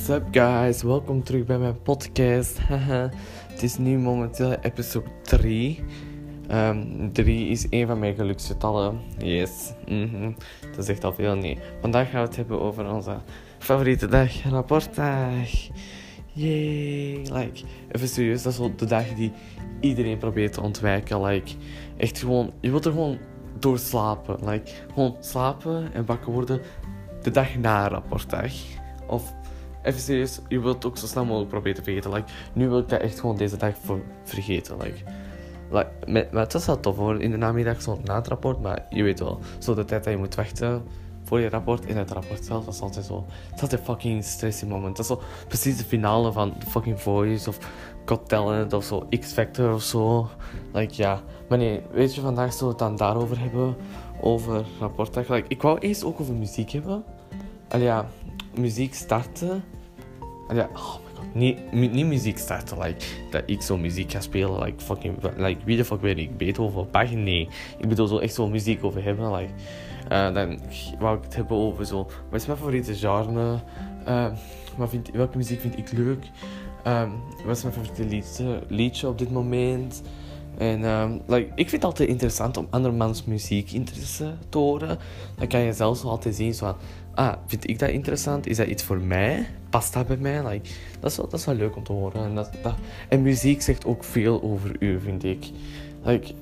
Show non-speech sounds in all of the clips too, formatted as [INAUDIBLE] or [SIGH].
What's up guys, welkom terug bij mijn podcast. [LAUGHS] het is nu momenteel episode 3. 3 is een van mijn geluksgetallen. Yes, mm dat zegt al veel. Nee, vandaag gaan we het hebben over onze favoriete dag, rapportdag. Yay, like, even serieus, dat is wel de dag die iedereen probeert te ontwijken. Like, echt gewoon, je wilt er gewoon doorslapen. Like, gewoon slapen en wakker worden de dag na rapportdag. Of even serieus, je wilt ook zo snel mogelijk proberen te vergeten. Like, nu wil ik dat echt gewoon deze dag voor vergeten. Like, like, maar het is wel tof hoor, in de namiddag zo na het rapport, maar je weet wel, zo de tijd dat je moet wachten voor je rapport in het rapport zelf, dat is altijd zo, het is altijd fucking stressy moment. Dat is zo precies de finale van fucking Voice of Got Talent of zo, X Factor of zo. Like ja, maar nee, weet je, vandaag zullen we het dan daarover hebben, over rapportdag. Like, ik wou eerst ook over muziek hebben. Al ja, muziek starten. Al ja, oh my god. Niet, niet muziek starten, like, dat ik zo muziek ga spelen, like, fucking, like, wie de fuck weet ik, Beethoven, Bach, nee. Ik bedoel zo echt zo muziek over hebben, like. Uh, dan wou ik het hebben over zo, wat is mijn favoriete genre? Uh, wat vind, welke muziek vind ik leuk? Um, wat is mijn favoriete liedje, liedje op dit moment? En um, like, ik vind het altijd interessant om andermans muziekinteresse te horen. Dan kan je zelfs altijd zien van, ah, vind ik dat interessant? Is dat iets voor mij? Past dat bij mij? Like, dat, is wel, dat is wel leuk om te horen. En, dat, en muziek zegt ook veel over u, vind ik. Like,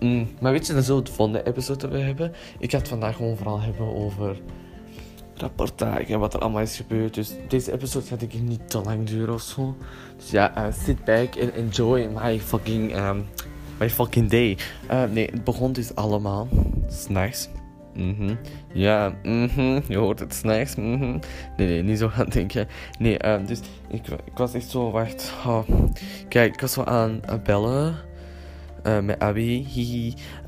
mm, maar weet je, dat zullen we de volgende episode we hebben. Ik ga het vandaag gewoon vooral hebben over rapportage en wat er allemaal is gebeurd. Dus deze episode gaat ik niet te lang duren of zo. Dus ja, uh, sit back and enjoy my fucking, um, my fucking day. Uh, nee, het begon dus allemaal s'nachts. Mhm. Ja, mhm. Je hoort het s'nachts. Mhm. Nee, nee, niet zo gaan denken. Nee, uh, dus ik, ik was echt zo, wacht. Oh. Kijk, ik was zo aan bellen. Uh, met Abby.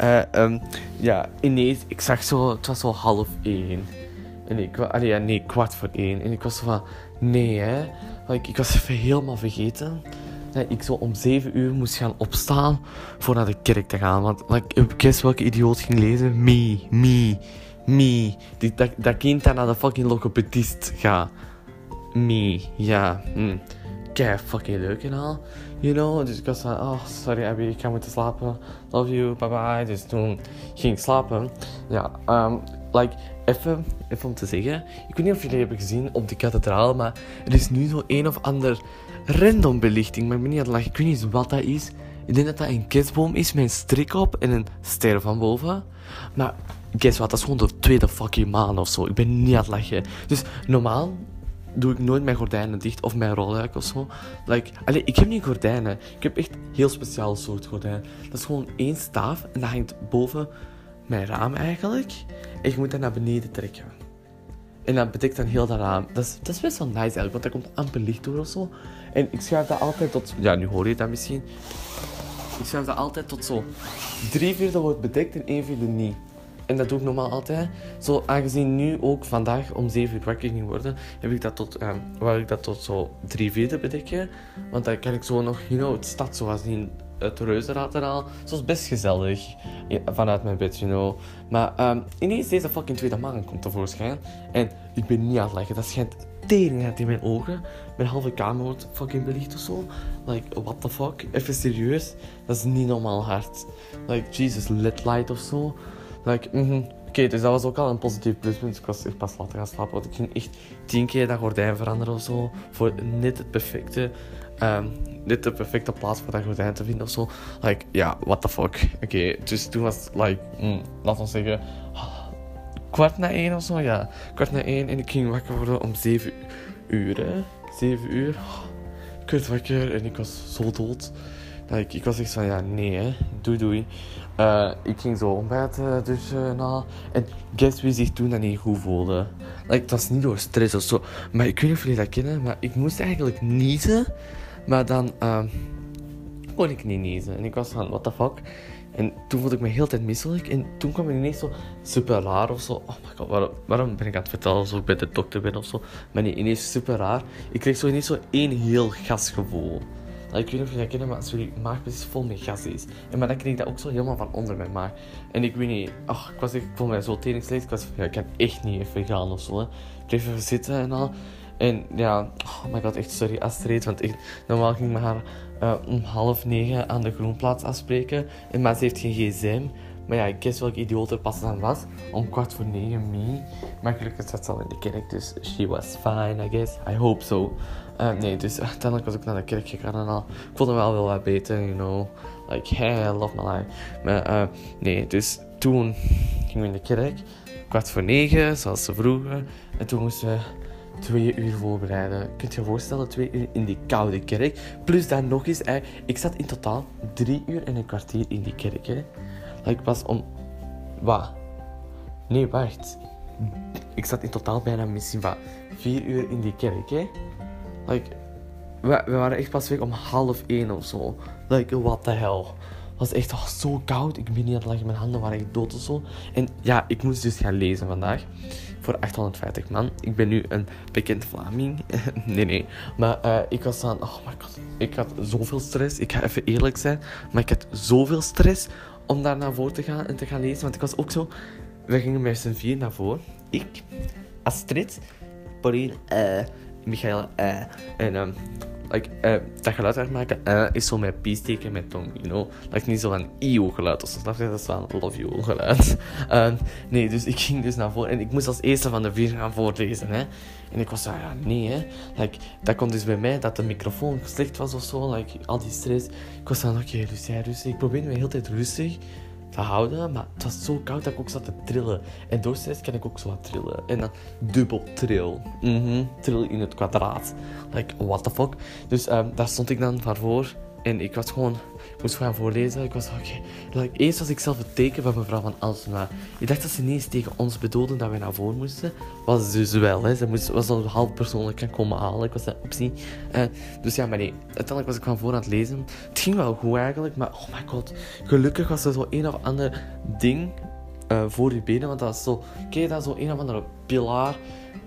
Uh, um, ja, ineens, ik zag zo, het was zo half één. En ik, allee, ja, nee, kwart voor één. En ik was zo van, nee hè. Ik was even helemaal vergeten dat ik zo om zeven uur moest gaan opstaan voor naar de kerk te gaan. Want like, ik wist welke idioot ging lezen. Me, me, me. Die, dat, dat kind dat naar de fucking logopedist gaat. Me, ja. Mm. Kei fucking leuk en al. You know, dus ik was van, oh sorry Abby, ik ga moeten slapen. Love you, bye bye. Dus toen ging ik slapen. Ja, um, like, even, even om te zeggen. Ik weet niet of jullie hebben gezien op de kathedraal, maar er is nu zo een of ander random belichting. Maar ik ben niet aan het lachen. Ik weet niet wat dat is. Ik denk dat dat een kerstboom is met een strik op en een ster van boven. Maar guess wat, dat is gewoon de tweede fucking maan of zo. Ik ben niet aan het lachen. Dus normaal doe ik nooit mijn gordijnen dicht of mijn rolluik of zo. Like, allee, ik heb niet gordijnen. Ik heb echt heel speciaal soort gordijn. Dat is gewoon één staaf en dat hangt boven mijn raam eigenlijk. En je moet dat naar beneden trekken. En dat betekent dan heel dat raam. Dat is, dat is best wel nice eigenlijk, want daar komt amper licht door of zo. En ik schuif dat altijd tot... Ja, nu hoor je dat misschien. Ik schuif dat altijd tot zo. Drie vierde wordt bedekt en één vierde niet. En dat doe ik normaal altijd. Zo, aangezien nu ook vandaag om 7 uur wakker ging worden, heb ik dat tot, wou ik dat tot zo drie vierde bedekken. Want dan kan ik zo nog, you know, het stad zoals in het reuzenrad eraan. Zo is best gezellig. vanuit mijn bed, you know. Maar um, ineens deze fucking tweede maan komt tevoorschijn. En ik ben niet aan het leggen. Dat schijnt tering in mijn ogen. Mijn halve kamer wordt fucking belicht of zo. Like, what the fuck? Even serieus. Dat is niet normaal hard. Like, Jesus, lit light of zo. Like, mhm. Oké, dus dat was ook al een positief pluspunt. Ik was echt pas later gaan slapen. Want ik ging echt tien keer dat gordijn veranderen of zo. Voor net het perfecte um, dit de perfecte plaats voor dat gordijn te vinden of zo. Like, ja, what the fuck. Oké, dus toen was like, mm, laten we zeggen, kwart na één of zo, ja. Kwart na één en ik ging wakker worden om zeven uur, hè. Zeven uur. Ik werd wakker en ik was zo dood. Like, ik was echt van, ja, nee, hè. Doei, doei. Uh, ik ging zo ontbijten, dus na. En guess wie zich toen dat niet goed voelde. Like, het was niet door stress of zo. Maar ik weet niet of jullie dat kennen, maar ik moest eigenlijk niezen. Maar dan uh, kon ik niet niezen. En ik was van, what the fuck? En toen voelde ik me heel tijd misselijk. En toen kwam ik ineens zo super raar of zo. Oh my god, waarom, waarom ben ik aan het vertellen alsof ik bij de dokter ben of zo? Maar nee, ineens super raar. Ik kreeg zo ineens zo één heel gasgevoel. ik weet niet of dat kennen, maar als jullie maag precies vol met gas is. En maar dan kreeg ik dat ook zo helemaal van onder mijn maag. En ik weet niet, ach, ik was ik vond mij zo tering. Ik was van, ik kan echt niet even gaan of zo. Hè. Ik bleef even zitten en al. En ja, oh my god, echt sorry Astrid. Want echt, normaal ging ik met haar uh, om half negen aan de Groenplaats afspreken. En maar ze heeft geen gsm. Maar ja, ik wist welke idioot er pas aan was. Om kwart voor negen mee. Maar gelukkig zat ze al in de kerk. Dus she was fine, I guess. I hope so. Uh, nee, dus uiteindelijk was ik naar de kerk gegaan en al. Ik vond hem wel wel wat beter, you know. Like, hey, I love my life. Maar uh, nee, dus toen gingen we in de kerk. Kwart voor negen, zoals ze vroegen. En toen moesten we twee uur voorbereiden. Kunt je je voorstellen, twee uur in die koude kerk. Plus dan nog eens, ik zat in totaal drie uur en een kwartier in die kerk. Hè. Ik was om... Wat? Nee, wacht. Ik zat in totaal bijna misschien van vier uur in die kerk. Hè. Like, we, waren echt pas weg om half één of zo. Like, what the hell. Was echt oh, zo koud. Ik ben niet aan het. Mijn handen waren echt dood of zo. En ja, ik moest dus gaan lezen vandaag voor 850 man. Ik ben nu een bekend Vlaming. [LAUGHS] nee, nee. Maar uh, ik was aan... Oh my god. Ik had zoveel stress. Ik ga even eerlijk zijn. Maar ik had zoveel stress om daar naar voren te gaan en te gaan lezen. Want ik was ook zo... We gingen met z'n vier naar voren. Ik, Astrid, Pauline, uh, Michael uh, en um, like, uh, dat geluid uitmaken uh, is zo met piesteken met tong, you know. Like niet zo van eeuw geluid of zo? Dat is wel een love you geluid. Uh, [LAUGHS] nee, dus ik ging dus naar voren en ik moest als eerste van de vier gaan voorlezen, hè. En ik was zo, ja, nee, hè. Like, dat komt dus bij mij dat de microfoon slecht was of zo, like, al die stress. Ik was dan, oké, okay, Lucia, rustig. Ik probeerde me de hele tijd rustig te houden. Maar het was zo koud dat ik ook zat te trillen. En door stress kan ik ook zo wat trillen. En dan dubbel trill. Mm -hmm. Trill in het kwadraat. Like, what the fuck. Dus um, daar stond ik dan van voor. En ik was gewoon, moest gaan voorlezen. Ik was oké. Eerst was ik zelf het teken van mevrouw van Alsma. Ik dacht dat ze niet eens tegen ons bedoelden dat wij naar voren moesten. Was dus wel, hè. Ze moest, was al half persoonlijk gaan komen halen. Ik was dat optie. Uh, dus ja, maar nee. Uiteindelijk was ik van voor aan het lezen. Het ging wel goed eigenlijk, maar oh my god. Gelukkig was er zo een of ander ding uh, voor je benen. Want dat was zo, kijk dat zo een of andere pilaar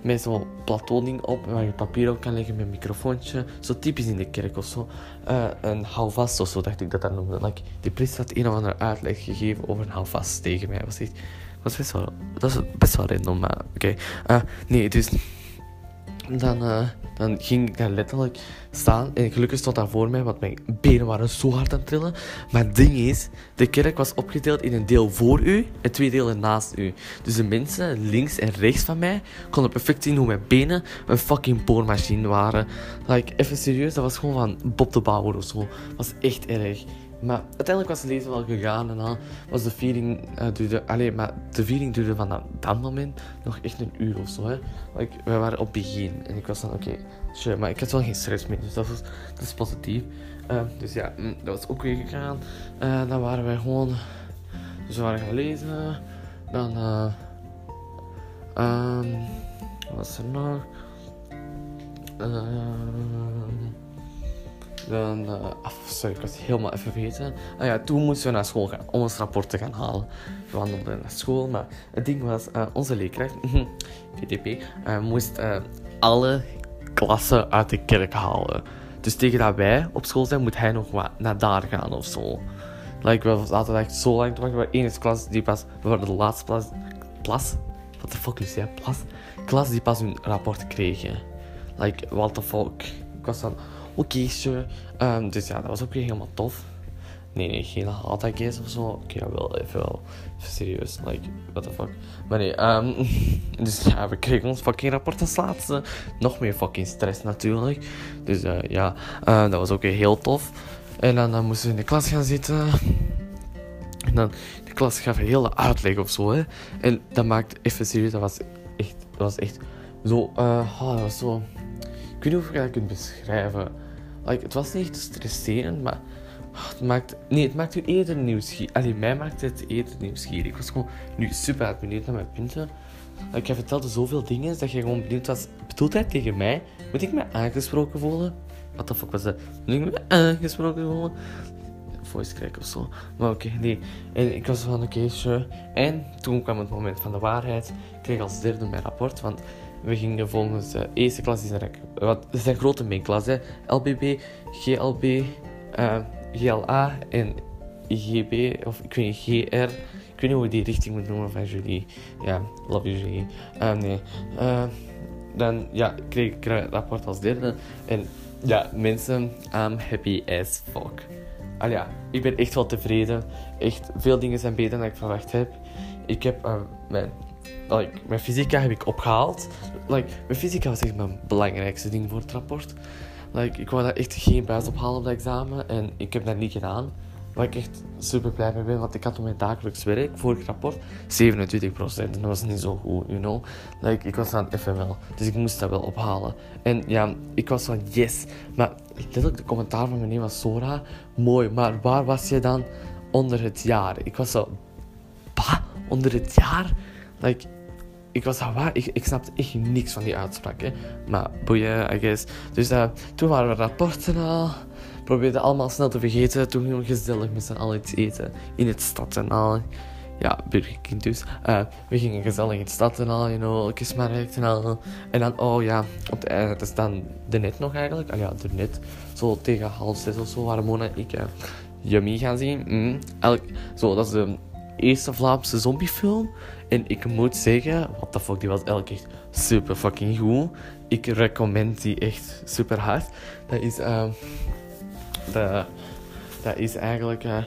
met zo'n plateauding op waar je papier op kan leggen met een microfoontje. Zo typisch in de kerk of zo. Uh, een houvast of zo dacht ik dat dat noemde. Like, die priester had een of andere uitleg gegeven over een houvast tegen mij. Was, echt, was best wel, dat is best wel random, maar oké. Uh, nee, dus dan, uh, dan ging ik daar letterlijk staan. En gelukkig stond daar voor mij, want mijn benen waren zo hard aan het trillen. Maar het ding is, de kerk was opgedeeld in een deel voor u en twee delen naast u. Dus de mensen links en rechts van mij konden perfect zien hoe mijn benen een fucking boormachine waren. Like, even serieus, dat was gewoon van Bob de Bauer of zo. Dat was echt erg. Maar uiteindelijk was het lezen wel gegaan en dan was de viering uh, duurde, alleen, maar de viering duurde van dat, dat, moment nog echt een uur of zo. Hè. We waren op begin en ik was dan, oké, maar ik had wel geen stress meer, dus dat, was, dat is positief. Uh, dus ja, mm, dat was ook weer gegaan. Uh, dan waren wij gewoon, dus we waren gaan lezen. Dan, um, wat was er nog? Dan, uh, sorry, ik was helemaal even vergeten. Ah ja, toen moesten we naar school gaan om ons rapport te gaan halen. We wandelden naar school, maar het ding was, uh, onze leerkracht, [LAUGHS] VTP, eh, moest alle klassen uit de kerk halen. Dus tegen dat wij op school zijn, moet hij nog wat naar daar gaan of zo. Like, we zaten echt zo lang te wachten. Eén klas die pas, we waren de laatste klas, what the fuck is dat, klas, klas die pas hun rapport kregen. Like, what the fuck. Ik was dan Okay, Um, dus ja, dat was ook weer helemaal tof. Nee, nee, geen haatattackjes of zo. Oké, okay, wel even wel. Serieus, like, what the fuck. Maar nee, um, [LAUGHS] dus ja, we kregen ons fucking rapport als laatste. Nog meer fucking stress natuurlijk. Dus uh, ja, uh, dat was ook weer heel tof. En dan, dan moesten we in de klas gaan zitten. En dan, de klas gaf een hele uitleg of zo, hè. En dat maakt, even serieus, dat was echt, dat was echt zo, dat was zo... Ik weet niet of ik dat kunt beschrijven. Like, het was niet echt stresserend, maar het maakt, nee, het maakt u eerder nieuwsgierig. Alleen mij maakt het eerder nieuwsgierig. Ik was gewoon nu super benieuwd naar mijn punten. Ik heb vertelde zoveel dingen dat je gewoon benieuwd was. Bedoelt hij tegen mij? Moet ik me aangesproken voelen? Wat de fuck was dat? Moet ik me aangesproken voelen? Voice crack of zo. Maar oké, nee. En ik was van oké, okay. En toen kwam het moment van de waarheid. Ik kreeg als derde mijn rapport. Want we gingen volgens de eerste klas is er, wat, zijn grote mainklassen, LBB, GLB, uh, GLA en IGB, of ik weet niet, GR. Ik weet niet hoe we die richting moet noemen van jullie. Ja, love you jullie. Uh, nee. Dan ja, kreeg ik het rapport als derde. En ja, mensen, I'm happy as fuck. Al ja, ik ben echt wel tevreden. Echt, veel dingen zijn beter dan ik verwacht heb. Ik heb mijn, like, mijn fysica heb ik opgehaald. Like, mijn fysica was echt mijn belangrijkste ding voor het rapport. Like, ik wou daar echt geen buis ophalen op dat examen. En ik heb dat niet gedaan. Waar ik echt super blij mee ben, want ik had op mijn dagelijks werk, vorig rapport, 27%. En dat was niet zo goed, you know. Like, ik was aan het FML, dus ik moest dat wel ophalen. En ja, ik was van yes. Maar letterlijk, de commentaar van meneer was Sora, mooi, maar waar was je dan onder het jaar? Ik was zo, bah, onder het jaar? Like, ik was waar, ik, ik snapte echt niks van die uitspraak, hè. Maar boeien, I guess. Dus uh, toen waren we rapporten al probeerden allemaal snel te vergeten. Toen we gezellig met z'n allen iets eten in het stad en al. Ja, Burger King dus. Uh, we gingen gezellig in de stad en al, you know, kusmarkt en al. En dan, oh ja, op het einde, is dan de net nog eigenlijk. Ah ja, de net. Zo tegen half zes of zo waren Mona en ik Yummy gaan zien. Mm. Elk, zo, dat is de eerste Vlaamse zombiefilm. En ik moet zeggen, what the fuck, die was elke echt super fucking goed. Ik recommend die echt super hard. Dat is... Uh, de, dat is eigenlijk. Uh,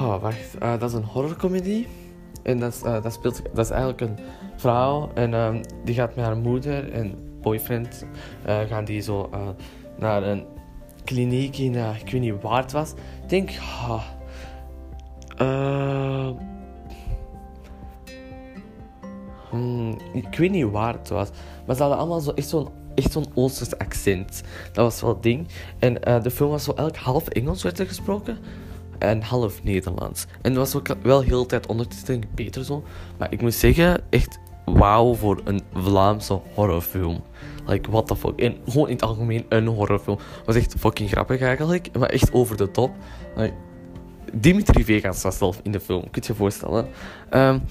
oh, wacht. Uh, dat is een horrorcomedy. En dat, is, uh, dat, speelt, dat is eigenlijk een vrouw. En um, die gaat met haar moeder en boyfriend. gaan die zo naar een kliniek in. ik weet niet waar het was. Ik denk. Hmm, ik weet niet waar het was. Maar ze hadden allemaal zo, echt zo'n echt zo'n Oosters accent. Dat was wel het ding. En uh, de film was zo elk half Engels werd er gesproken. En half Nederlands. En dat was ook wel heel tijd ondertiteling beter zo. Maar ik moet zeggen, echt wauw voor een Vlaamse horrorfilm. Like, what the fuck. En gewoon in het algemeen een horrorfilm. Was echt fucking grappig eigenlijk. Maar echt over de top. Dimitri Vegas was zelf in de film. Kun je je voorstellen. Um,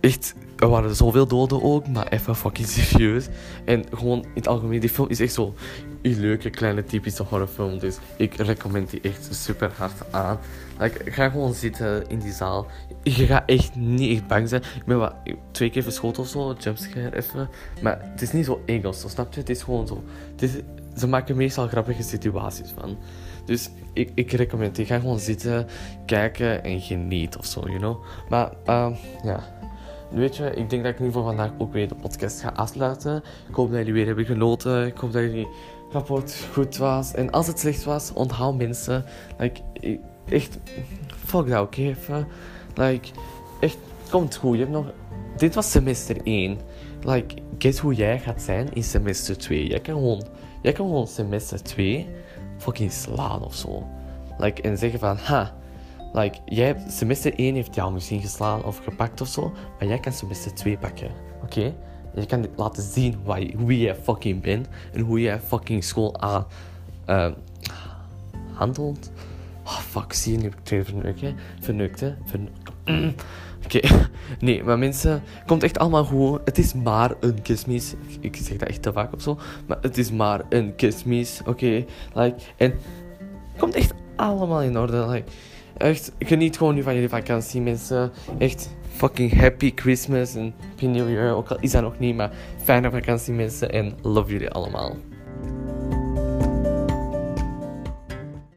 echt er waren zoveel doden ook, maar even fucking serieus. En gewoon in het algemeen, die film is echt zo een leuke, kleine, typische horrorfilm. Dus ik recommend die echt super hard aan. Like, ga gewoon zitten in die zaal. Je gaat echt niet echt bang zijn. Ik ben wat, twee keer verschoten of zo, jumpscare even. Maar het is niet zo Engels, snap je? Het is gewoon zo. Het is, ze maken meestal grappige situaties van. Dus ik, ik recommend die. Ga gewoon zitten, kijken en genieten of zo, you know. Maar, uh, ja weet je, ik denk dat ik nu voor vandaag ook weer de podcast ga afsluiten. Ik hoop dat jullie weer hebben genoten. Ik hoop dat jullie rapport goed was. En als het slecht was, onthoud mensen. Like, echt, fuck dat ook even. Like, echt, komt goed. Je hebt nog... Dit was semester 1. Like, guess hoe jij gaat zijn in semester 2. Jij kan gewoon, jij kan gewoon semester 2 fucking slaan of zo. Like, en zeggen van, ha, Like, jij semester 1 heeft jou misschien geslaan of gepakt of zo, maar jij kan semester 2 pakken. Oké? Je kan laten zien wie, wie jij fucking bent en hoe jij fucking school aan uh, handelt. Oh fuck, zie je nu twee verneukt, hè? Verneukt, hè? [CLEARS THROAT] Oké, [LAUGHS] nee, maar mensen, komt echt allemaal goed. Het is maar een kismis. Ik zeg dat echt te vaak of zo, maar het is maar een kismis, oké? Like, en komt echt allemaal in orde. Like, Echt, geniet gewoon nu van jullie vakantie, mensen. Echt fucking happy Christmas en Happy New Year. Ook al is dat nog niet, maar fijne vakantie, mensen. En love jullie allemaal.